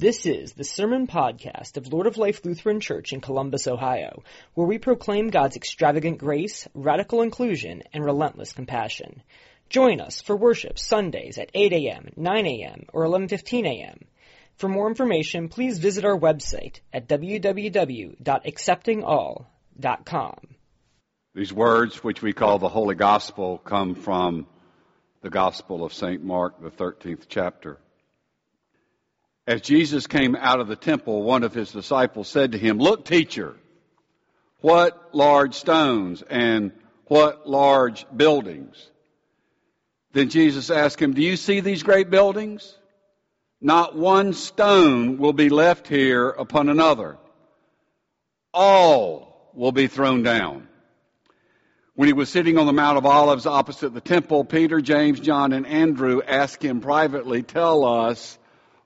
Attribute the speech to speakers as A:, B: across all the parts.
A: This is the Sermon Podcast of Lord of Life Lutheran Church in Columbus, Ohio, where we proclaim God's extravagant grace, radical inclusion, and relentless compassion. Join us for worship Sundays at 8 a.m., 9 a.m., or 11:15 a.m. For more information, please visit our website at www.acceptingall.com.
B: These words, which we call the Holy Gospel, come from the Gospel of St. Mark, the 13th chapter. As Jesus came out of the temple, one of his disciples said to him, Look, teacher, what large stones and what large buildings. Then Jesus asked him, Do you see these great buildings? Not one stone will be left here upon another. All will be thrown down. When he was sitting on the Mount of Olives opposite the temple, Peter, James, John, and Andrew asked him privately, Tell us,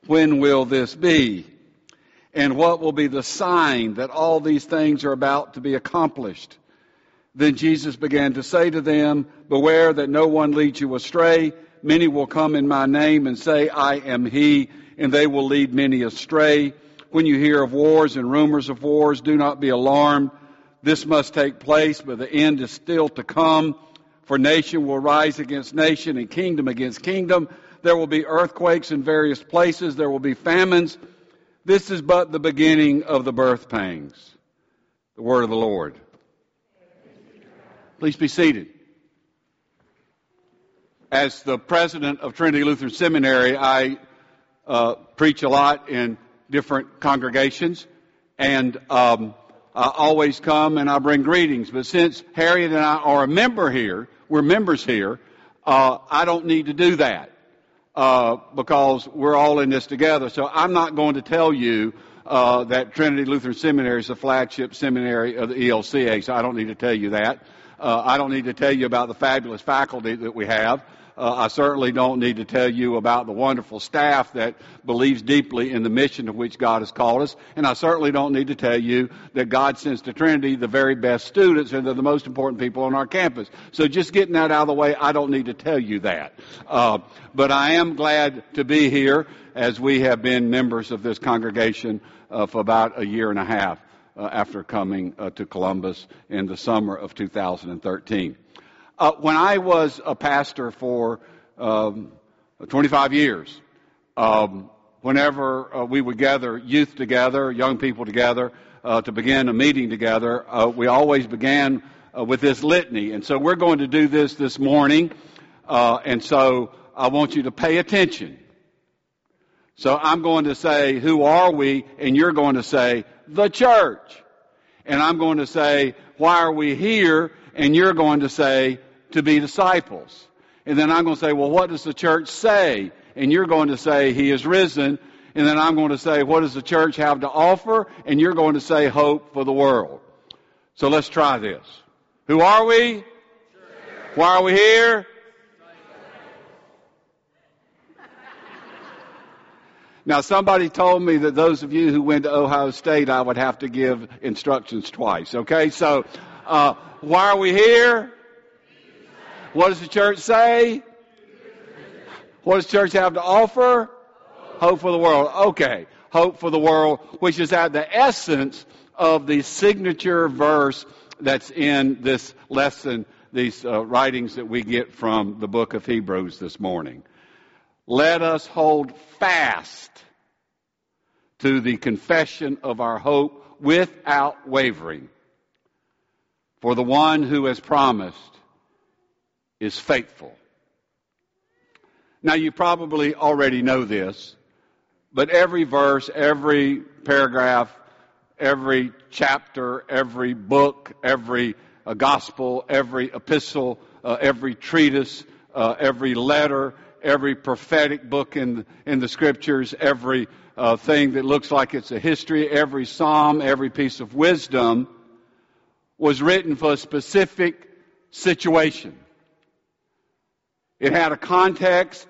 B: when will this be? And what will be the sign that all these things are about to be accomplished? Then Jesus began to say to them, Beware that no one leads you astray. Many will come in my name and say, I am he, and they will lead many astray. When you hear of wars and rumors of wars, do not be alarmed. This must take place, but the end is still to come. For nation will rise against nation and kingdom against kingdom. There will be earthquakes in various places. There will be famines. This is but the beginning of the birth pangs. The word of the Lord. Please be seated. As the president of Trinity Lutheran Seminary, I uh, preach a lot in different congregations, and um, I always come and I bring greetings. But since Harriet and I are a member here, we're members here, uh, I don't need to do that uh, because we're all in this together. So I'm not going to tell you uh, that Trinity Lutheran Seminary is the flagship seminary of the ELCA, so I don't need to tell you that. Uh, I don't need to tell you about the fabulous faculty that we have. Uh, I certainly don't need to tell you about the wonderful staff that believes deeply in the mission to which God has called us. And I certainly don't need to tell you that God sends to Trinity the very best students and they're the most important people on our campus. So just getting that out of the way, I don't need to tell you that. Uh, but I am glad to be here as we have been members of this congregation uh, for about a year and a half. Uh, after coming uh, to Columbus in the summer of 2013. Uh, when I was a pastor for um, 25 years, um, whenever uh, we would gather youth together, young people together, uh, to begin a meeting together, uh, we always began uh, with this litany. And so we're going to do this this morning. Uh, and so I want you to pay attention. So I'm going to say, who are we? And you're going to say, the church. And I'm going to say, why are we here? And you're going to say, to be disciples. And then I'm going to say, well, what does the church say? And you're going to say, he is risen. And then I'm going to say, what does the church have to offer? And you're going to say, hope for the world. So let's try this. Who are we? Why are we here? Now, somebody told me that those of you who went to Ohio State, I would have to give instructions twice. Okay, so uh, why are we here? What does the church say? What does church have to offer? Hope for the world. Okay. Hope for the world, which is at the essence of the signature verse that's in this lesson, these uh, writings that we get from the book of Hebrews this morning. Let us hold fast to the confession of our hope without wavering. For the one who has promised is faithful. Now, you probably already know this, but every verse, every paragraph, every chapter, every book, every uh, gospel, every epistle, uh, every treatise, uh, every letter, every prophetic book in, in the scriptures, every uh, thing that looks like it's a history, every psalm, every piece of wisdom was written for a specific situation. It had a context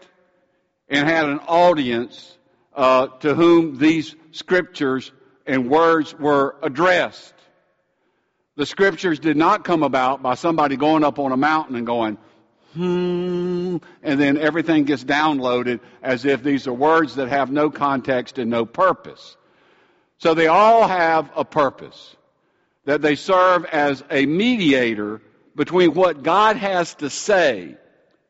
B: and had an audience uh, to whom these scriptures and words were addressed. The scriptures did not come about by somebody going up on a mountain and going, hmm, and then everything gets downloaded as if these are words that have no context and no purpose. So they all have a purpose. That they serve as a mediator between what God has to say,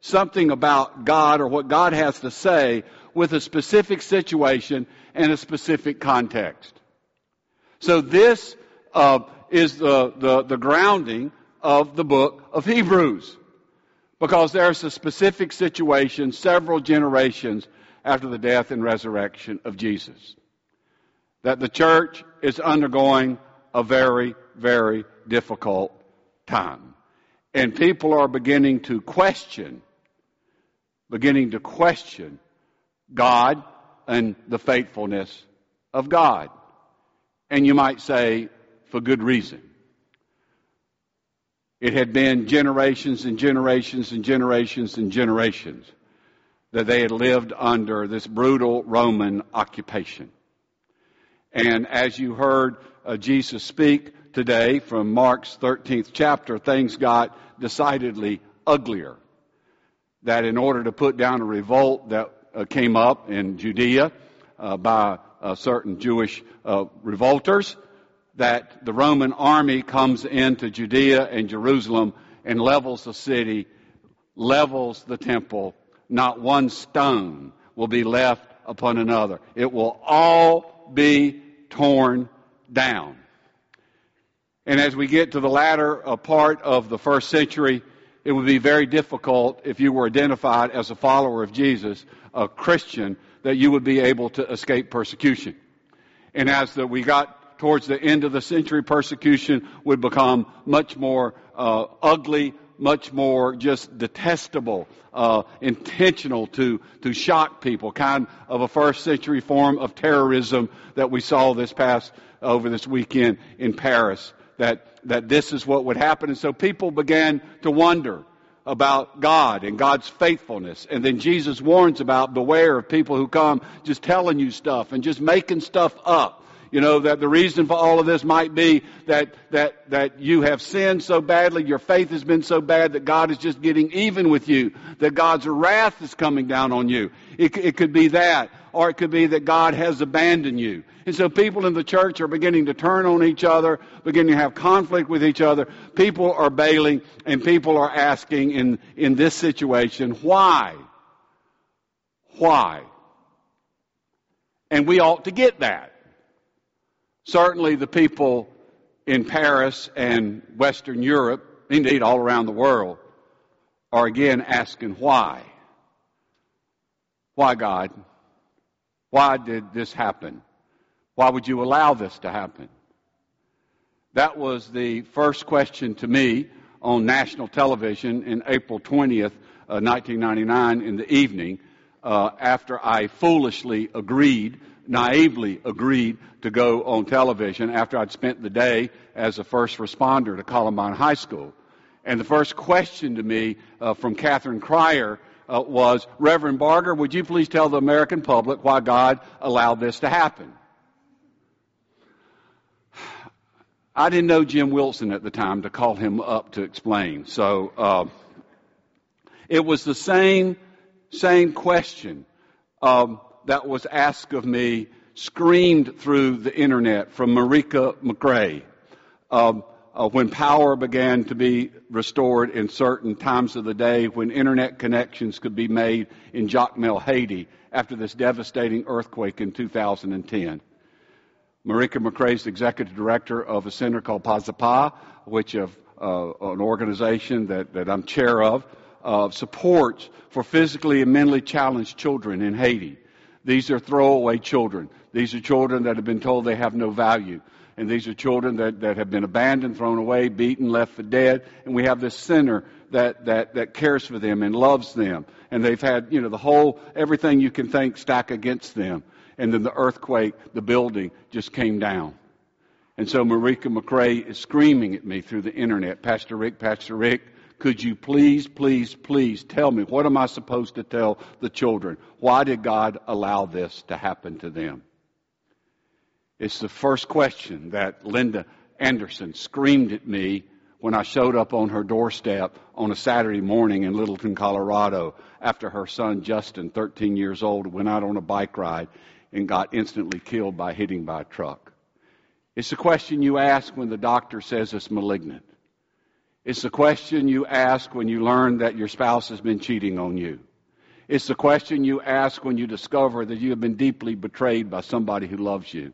B: something about God or what God has to say with a specific situation and a specific context. So this uh, is the, the, the grounding of the book of Hebrews. Because there's a specific situation several generations after the death and resurrection of Jesus. That the church is undergoing a very, very difficult time. And people are beginning to question, beginning to question God and the faithfulness of God. And you might say, for good reason. It had been generations and generations and generations and generations that they had lived under this brutal Roman occupation. And as you heard uh, Jesus speak today from Mark's 13th chapter, things got decidedly uglier. That in order to put down a revolt that uh, came up in Judea uh, by certain Jewish uh, revolters, that the Roman army comes into Judea and Jerusalem and levels the city, levels the temple. Not one stone will be left upon another. It will all be torn down. And as we get to the latter uh, part of the first century, it would be very difficult if you were identified as a follower of Jesus, a Christian, that you would be able to escape persecution. And as the, we got towards the end of the century, persecution would become much more uh, ugly, much more just detestable, uh, intentional to to shock people, kind of a first century form of terrorism that we saw this past over this weekend in Paris. That that this is what would happen, and so people began to wonder about God and God's faithfulness. And then Jesus warns about beware of people who come just telling you stuff and just making stuff up you know, that the reason for all of this might be that, that, that you have sinned so badly, your faith has been so bad that God is just getting even with you, that God's wrath is coming down on you. It, it could be that, or it could be that God has abandoned you. And so people in the church are beginning to turn on each other, beginning to have conflict with each other. People are bailing, and people are asking in, in this situation, why? Why? And we ought to get that. Certainly, the people in Paris and Western Europe, indeed all around the world, are again asking why. Why, God? Why did this happen? Why would you allow this to happen? That was the first question to me on national television in April 20th, uh, 1999, in the evening, uh, after I foolishly agreed naively agreed to go on television after I'd spent the day as a first responder to Columbine High School. And the first question to me uh, from Catherine Crier uh, was, Reverend Barger, would you please tell the American public why God allowed this to happen? I didn't know Jim Wilson at the time to call him up to explain. So uh, it was the same same question. Um, that was asked of me screamed through the internet from Marika McRae. Um, uh, when power began to be restored in certain times of the day, when internet connections could be made in Jacmel, Haiti, after this devastating earthquake in 2010. Marika McRae is the executive director of a center called Pazapa, which of uh, an organization that, that I'm chair of, uh, supports for physically and mentally challenged children in Haiti. These are throwaway children. These are children that have been told they have no value. And these are children that, that have been abandoned, thrown away, beaten, left for dead. And we have this center that, that, that cares for them and loves them. And they've had, you know, the whole, everything you can think stack against them. And then the earthquake, the building just came down. And so Marika McRae is screaming at me through the internet, Pastor Rick, Pastor Rick, could you please, please, please tell me what am I supposed to tell the children? Why did God allow this to happen to them? It's the first question that Linda Anderson screamed at me when I showed up on her doorstep on a Saturday morning in Littleton, Colorado, after her son Justin, 13 years old, went out on a bike ride and got instantly killed by hitting by a truck. It's the question you ask when the doctor says it's malignant. It's the question you ask when you learn that your spouse has been cheating on you. It's the question you ask when you discover that you have been deeply betrayed by somebody who loves you.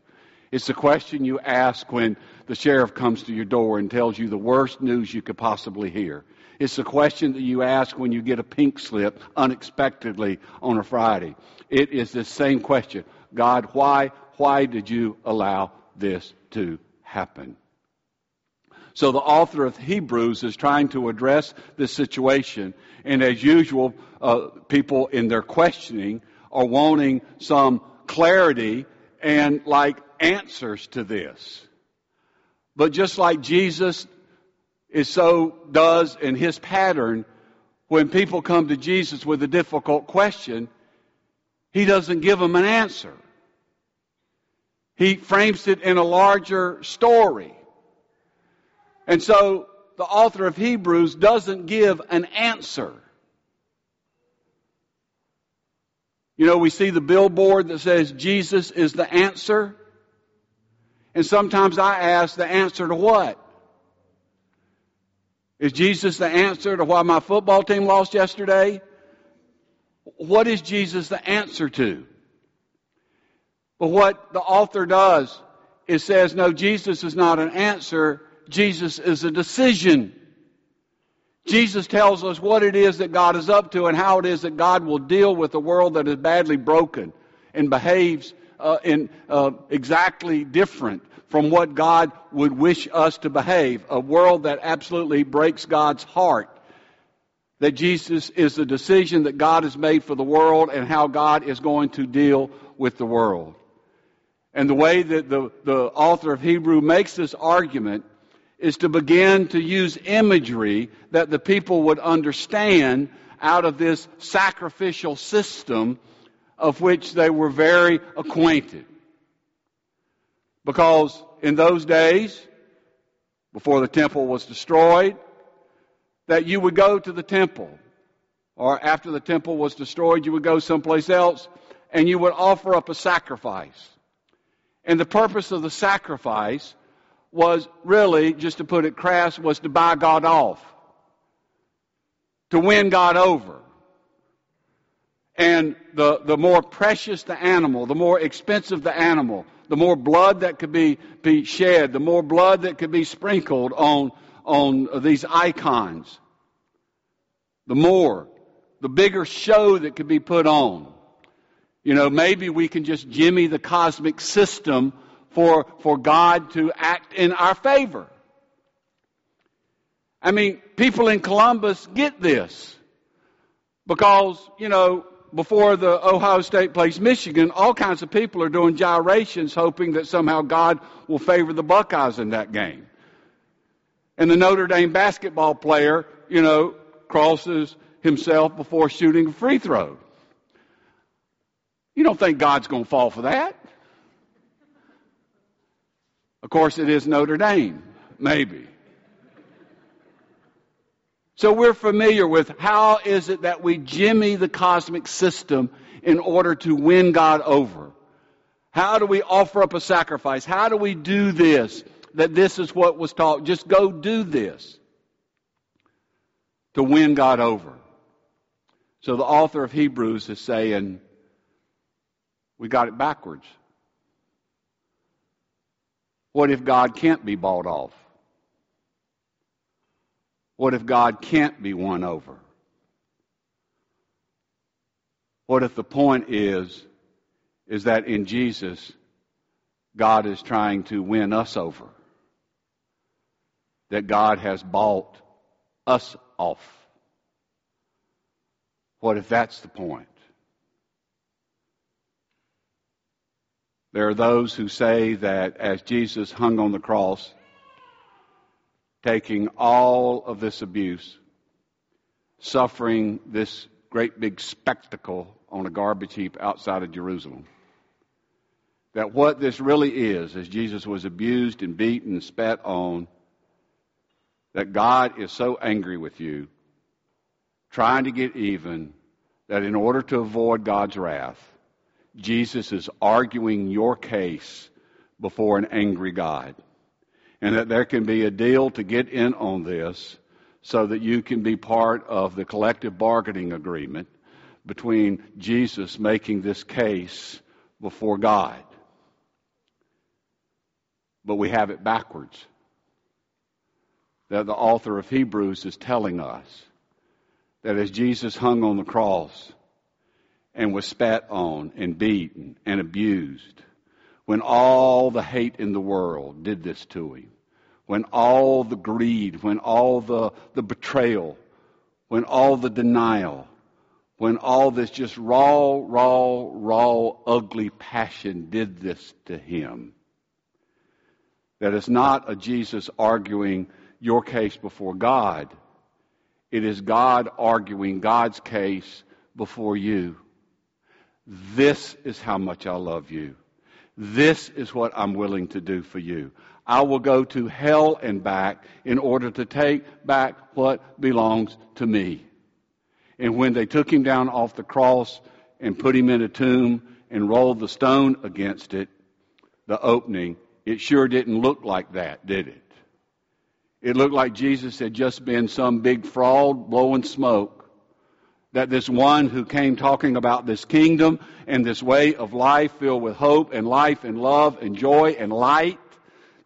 B: It's the question you ask when the sheriff comes to your door and tells you the worst news you could possibly hear. It's the question that you ask when you get a pink slip unexpectedly on a Friday. It is the same question. God, why, why did you allow this to happen? So the author of Hebrews is trying to address this situation. And as usual, uh, people in their questioning are wanting some clarity and like answers to this. But just like Jesus is so does in his pattern, when people come to Jesus with a difficult question, he doesn't give them an answer. He frames it in a larger story. And so the author of Hebrews doesn't give an answer. You know, we see the billboard that says Jesus is the answer. And sometimes I ask the answer to what? Is Jesus the answer to why my football team lost yesterday? What is Jesus the answer to? But what the author does is says, no, Jesus is not an answer. Jesus is a decision. Jesus tells us what it is that God is up to and how it is that God will deal with a world that is badly broken and behaves uh, in uh, exactly different from what God would wish us to behave. A world that absolutely breaks God's heart. That Jesus is the decision that God has made for the world and how God is going to deal with the world. And the way that the, the author of Hebrew makes this argument is to begin to use imagery that the people would understand out of this sacrificial system of which they were very acquainted. Because in those days, before the temple was destroyed, that you would go to the temple, or after the temple was destroyed, you would go someplace else, and you would offer up a sacrifice. And the purpose of the sacrifice was really, just to put it crass, was to buy God off. To win God over. And the, the more precious the animal, the more expensive the animal, the more blood that could be, be shed, the more blood that could be sprinkled on, on these icons, the more, the bigger show that could be put on. You know, maybe we can just jimmy the cosmic system for, for God to act in our favor. I mean, people in Columbus get this. Because, you know, before the Ohio State plays Michigan, all kinds of people are doing gyrations hoping that somehow God will favor the Buckeyes in that game. And the Notre Dame basketball player, you know, crosses himself before shooting a free throw. You don't think God's going to fall for that? Of course, it is Notre Dame, maybe. So we're familiar with how is it that we jimmy the cosmic system in order to win God over. How do we offer up a sacrifice? How do we do this? That this is what was taught. Just go do this to win God over. So the author of Hebrews is saying, we got it backwards. What if God can't be bought off? What if God can't be won over? What if the point is, is that in Jesus, God is trying to win us over? That God has bought us off? What if that's the point? There are those who say that as Jesus hung on the cross, taking all of this abuse, suffering this great big spectacle on a garbage heap outside of Jerusalem, that what this really is, as Jesus was abused and beaten and spat on, that God is so angry with you, trying to get even, that in order to avoid God's wrath, Jesus is arguing your case before an angry God. And that there can be a deal to get in on this so that you can be part of the collective bargaining agreement between Jesus making this case before God. But we have it backwards. That the author of Hebrews is telling us that as Jesus hung on the cross and was spat on and beaten and abused, when all the hate in the world did this to him, when all the greed, when all the, the betrayal, when all the denial, when all this just raw, raw, raw, ugly passion did this to him. That is not a Jesus arguing your case before God. It is God arguing God's case before you. This is how much I love you. This is what I'm willing to do for you. I will go to hell and back in order to take back what belongs to me. And when they took him down off the cross and put him in a tomb and rolled the stone against it, the opening, it sure didn't look like that, did it? It looked like Jesus had just been some big fraud blowing smoke that this one who came talking about this kingdom and this way of life filled with hope and life and love and joy and light,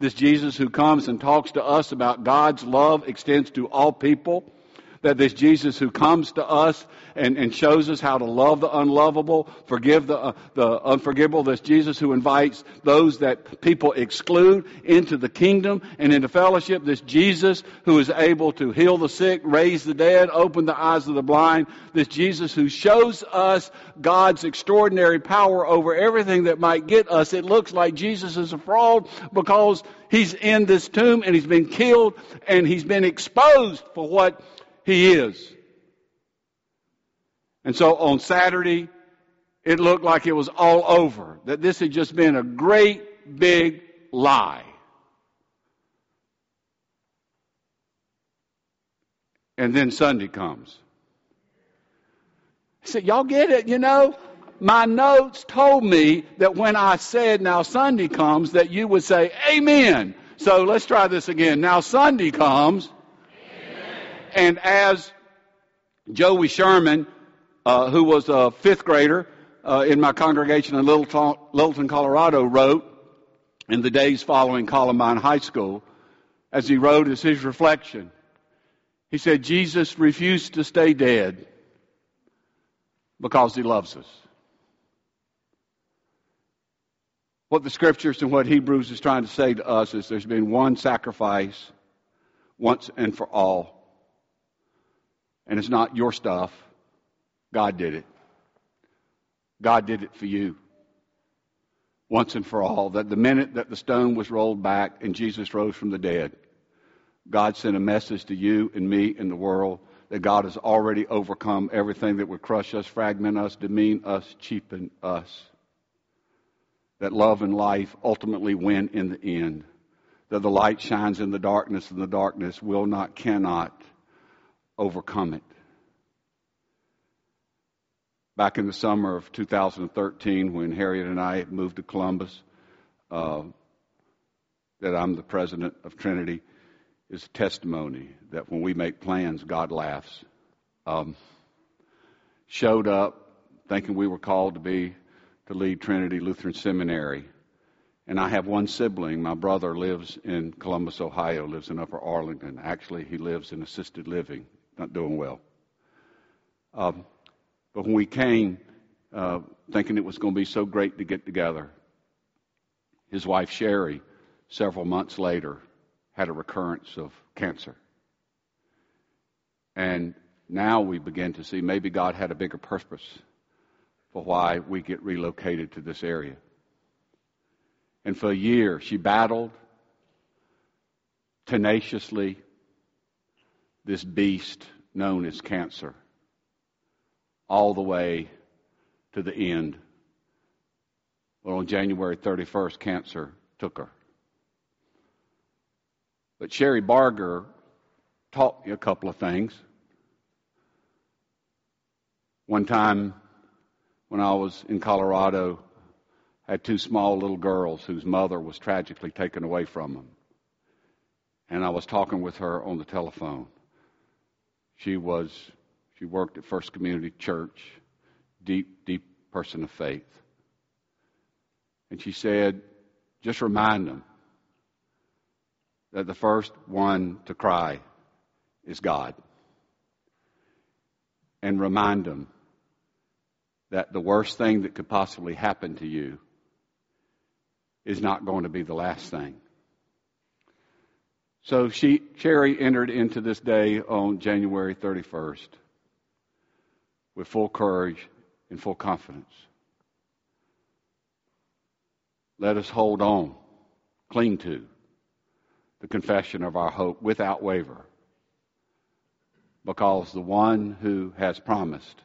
B: this Jesus who comes and talks to us about God's love extends to all people, that this Jesus who comes to us and, and shows us how to love the unlovable, forgive the, uh, the unforgivable, this Jesus who invites those that people exclude into the kingdom and into fellowship, this Jesus who is able to heal the sick, raise the dead, open the eyes of the blind, this Jesus who shows us God's extraordinary power over everything that might get us. It looks like Jesus is a fraud because he's in this tomb and he's been killed and he's been exposed for what he is. And so on Saturday, it looked like it was all over, that this had just been a great big lie. And then Sunday comes. I said, Y'all get it, you know? My notes told me that when I said, Now Sunday comes, that you would say, Amen. So let's try this again. Now Sunday comes. And as Joey Sherman, uh, who was a fifth grader uh, in my congregation in Littleton, Littleton, Colorado, wrote in the days following Columbine High School, as he wrote as his reflection, he said, Jesus refused to stay dead because he loves us. What the scriptures and what Hebrews is trying to say to us is there's been one sacrifice once and for all and it's not your stuff. God did it. God did it for you. Once and for all. That the minute that the stone was rolled back and Jesus rose from the dead, God sent a message to you and me and the world that God has already overcome everything that would crush us, fragment us, demean us, cheapen us. That love and life ultimately win in the end. That the light shines in the darkness and the darkness will not, cannot overcome it. Back in the summer of 2013, when Harriet and I moved to Columbus, uh, that I'm the president of Trinity is testimony that when we make plans, God laughs. Um, showed up thinking we were called to be to lead Trinity Lutheran Seminary. And I have one sibling. My brother lives in Columbus, Ohio, lives in Upper Arlington. Actually, he lives in assisted living not doing well. Um, but when we came, uh, thinking it was going to be so great to get together, his wife Sherry, several months later, had a recurrence of cancer. And now we begin to see maybe God had a bigger purpose for why we get relocated to this area. And for a year, she battled tenaciously this beast known as cancer all the way to the end. Well, on January 31st, cancer took her. But Sherry Barger taught me a couple of things. One time when I was in Colorado, I had two small little girls whose mother was tragically taken away from them. And I was talking with her on the telephone. She was she worked at First Community Church, deep, deep person of faith. And she said, just remind them that the first one to cry is God. And remind them that the worst thing that could possibly happen to you is not going to be the last thing. So she, Sherry entered into this day on January 31st with full courage and full confidence. Let us hold on, cling to the confession of our hope without waver, because the one who has promised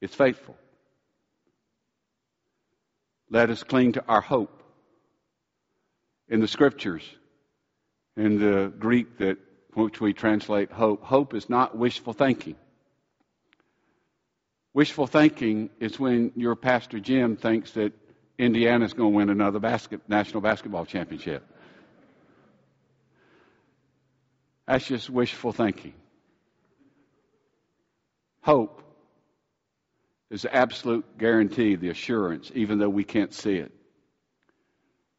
B: is faithful. Let us cling to our hope. In the scriptures, in the Greek that which we translate hope, hope is not wishful thinking. Wishful thinking is when your pastor Jim thinks that Indiana's going to win another basket, national basketball championship. That's just wishful thinking. Hope is the absolute guarantee, the assurance, even though we can't see it.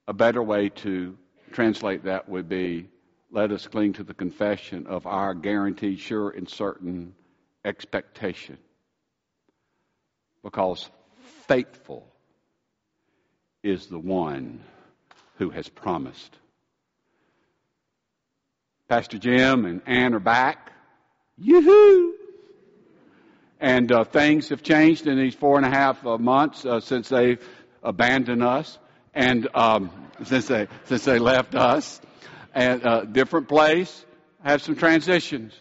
B: A better way to translate that would be let us cling to the confession of our guaranteed, sure, and certain expectation. Because faithful is the one who has promised. Pastor Jim and Ann are back. Yoo-hoo! And uh, things have changed in these four and a half uh, months uh, since they abandoned us and um, since they since they left us. And uh, different place, have some transitions.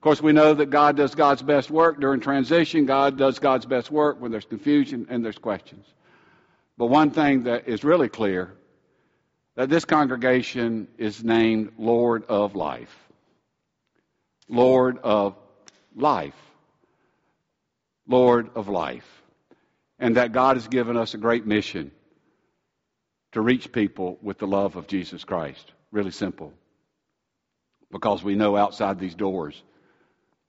B: Of course, we know that God does God's best work during transition. God does God's best work when there's confusion and there's questions. But one thing that is really clear that this congregation is named Lord of Life. Lord of Life. Lord of Life. And that God has given us a great mission to reach people with the love of Jesus Christ. Really simple. Because we know outside these doors,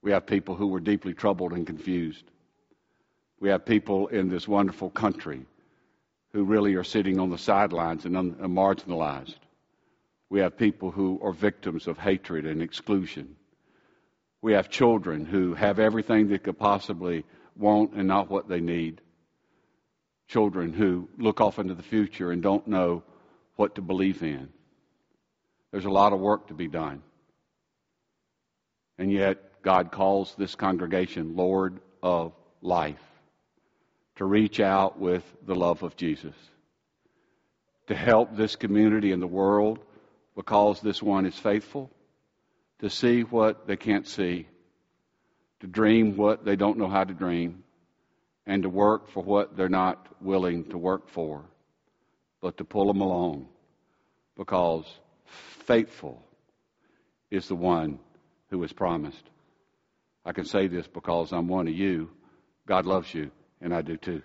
B: we have people who were deeply troubled and confused. We have people in this wonderful country who really are sitting on the sidelines and un- uh, marginalized. We have people who are victims of hatred and exclusion. We have children who have everything they could possibly want and not what they need. Children who look off into the future and don't know what to believe in. There's a lot of work to be done. And yet, God calls this congregation Lord of Life to reach out with the love of Jesus, to help this community and the world because this one is faithful, to see what they can't see, to dream what they don't know how to dream, and to work for what they're not willing to work for, but to pull them along because faithful is the one who is promised. I can say this because I'm one of you. God loves you and I do too.